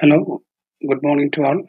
Hello, good morning to all.